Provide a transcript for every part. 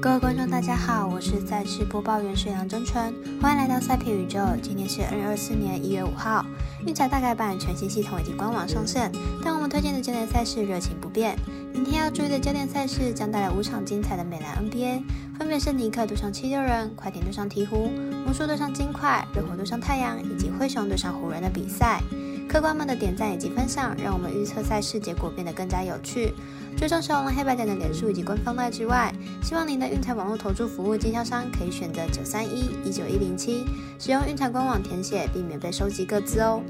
各位观众，大家好，我是赛事播报员沈杨真纯，欢迎来到赛评宇宙。今天是二零二四年一月五号，运彩大改版全新系统以及官网上线，但我们推荐的焦点赛事热情不变。明天要注意的焦点赛事将带来五场精彩的美篮 NBA，分别是尼克对上七六人、快艇对上鹈鹕、魔术对上金块、热火对上太阳以及灰熊对上湖人的比赛。客官们的点赞以及分享，让我们预测赛事结果变得更加有趣。追踪小龙黑白点的点数以及官方外之外，希望您的运彩网络投注服务经销商可以选择九三一一九一零七，使用运彩官网填写，避免被收集各自哦。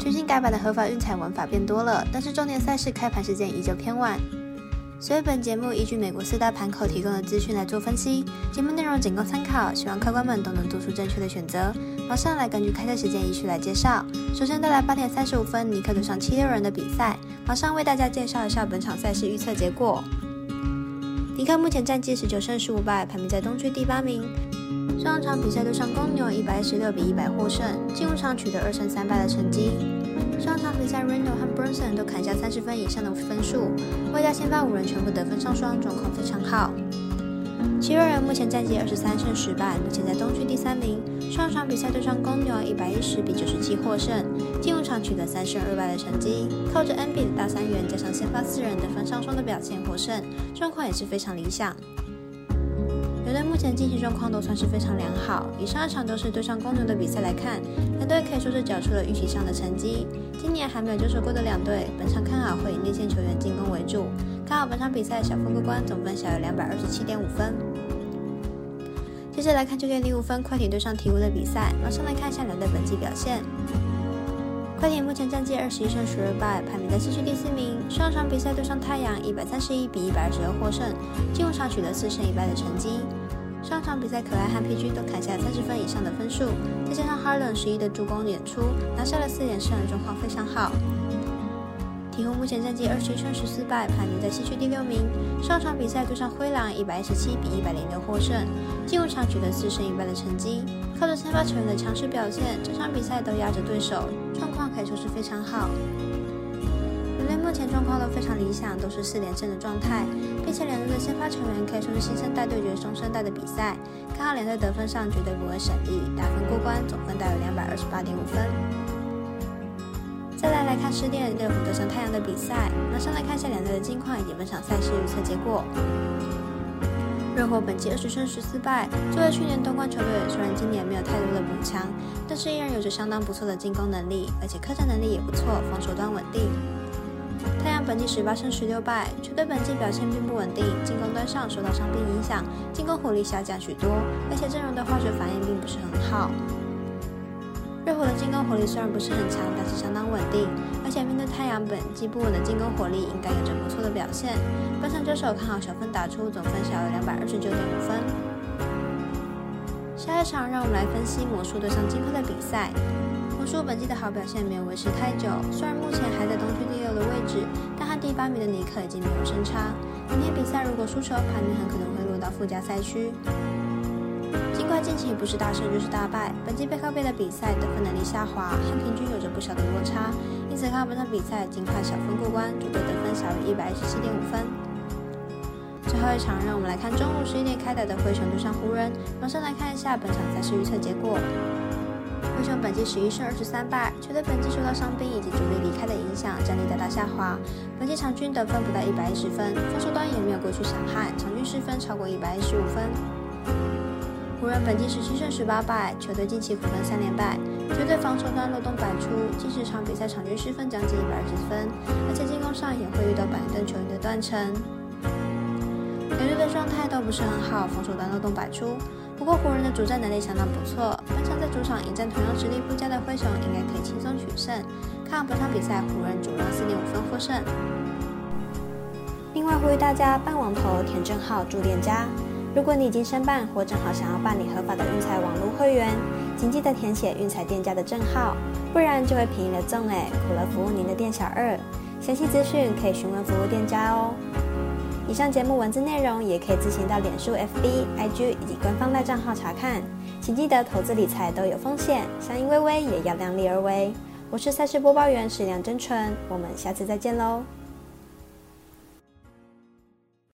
全新改版的合法运彩玩法变多了，但是重点赛事开盘时间依旧偏晚。所以本节目依据美国四大盘口提供的资讯来做分析，节目内容仅供参考，希望客官们都能做出正确的选择。马上来根据开赛时间依序来介绍。首先带来八点三十五分尼克对上七六人的比赛，马上为大家介绍一下本场赛事预测结果。尼克目前战绩十九胜十五败，排名在东区第八名。上场比赛对上公牛一百一十六比一百获胜，进入场取得二胜三败的成绩。上场比赛 Randle 和 Brunson 都砍下三十分以上的分数，外加先发五人全部得分上双，状况非常好。七六人目前战绩二十三胜十败，目前在东区第三名。上场比赛对上公牛一百一十比九十七获胜，进入场取得三胜二败的成绩，靠着 NBA 的大三元加上先发四人得分上双的表现获胜，状况也是非常理想。两队目前竞技状况都算是非常良好。以上一场都是对上公牛的比赛来看，两队可以说是缴出了预期上的成绩。今年还没有交手过的两队，本场看好会以内线球员进攻为主，看好本场比赛小分过关，总分小于两百二十七点五分。接着来看九点零五分快艇对上鹈鹕的比赛，马上来看一下两队本季表现。快艇目前战绩二十一胜十二败，排名在西区第四名。上场比赛对上太阳一百三十一比一百二十二获胜，进入场取得四胜一败的成绩。上场比赛，可爱和 PG 都砍下三十分以上的分数，再加上 Harlan 十一的助攻演出，拿下了四连胜，状况非常好。鹈鹕目前战绩二十一胜十四败，排名在西区第六名。上场比赛对上灰狼一百一十七比一百零六获胜，进入场取得四胜一败的成绩，靠着先发球员的强势表现，这场比赛都压着对手，状况可以说是非常好。人类目前状况都非常理想，都是四连胜的状态，并且两队的先发球员可以说是新生代对决中生代的比赛，看好两队得分上绝对不会省力，打分过关，总分大约两百二十八点五分。来看失电热火对上太阳的比赛，马上来看一下两队的近况以及本场赛事预测结果。热火本季二十胜十四败，作为去年东冠球队，虽然今年没有太多的补强，但是依然有着相当不错的进攻能力，而且客战能力也不错，防守端稳定。太阳本季十八胜十六败，球队本季表现并不稳定，进攻端上受到伤病影响，进攻火力下降许多，而且阵容的化学反应并不是很好。热火的进攻火力虽然不是很强，但是相当稳定，而且面对太阳本季不稳的进攻火力，应该有着不错的表现。本场交手看好小分打出，总分小于两百二十九点五分。下一场让我们来分析魔术对上金科的比赛。魔术本季的好表现没有维持太久，虽然目前还在东区第六的位置，但和第八名的尼克已经没有胜差。明天比赛如果输球，排名很可能会落到附加赛区。尽管近期不是大胜就是大败，本季背靠背的比赛得分能力下滑，和平均有着不小的落差，因此看本场比赛尽快小分过关，主队得分小于一百一十七点五分。最后一场，让我们来看中午十一点开打的灰熊对上湖人，马上来看一下本场赛事预测结果。灰熊本季十一胜二十三败，球队本季受到伤兵以及主力离开的影响，战力大大下滑。本季场均得分不到一百一十分，防守端也没有过去小汉，场均失分超过一百一十五分。湖人本季十七胜十八败，球队近期苦战三连败，球队防守端漏洞百出，近十场比赛场均失分将近一百二十分，而且进攻上也会遇到板凳球员的断层。两队的状态都不是很好，防守端漏洞百出。不过湖人的主战能力相当不错，本场在主场迎战同样实力不佳的灰熊，应该可以轻松取胜。看本场比赛，湖人主让四点五分获胜。另外呼吁大家办网投填正号助店家。如果你已经申办或正好想要办理合法的运彩网络会员，请记得填写运彩店家的证号，不然就会便宜了赠哎，苦了服务您的店小二。详细资讯可以询问服务店家哦。以上节目文字内容也可以自行到脸书、FB、IG 以及官方赖账号查看，请记得投资理财都有风险，相依微微也要量力而为。我是赛事播报员史良真纯，我们下次再见喽。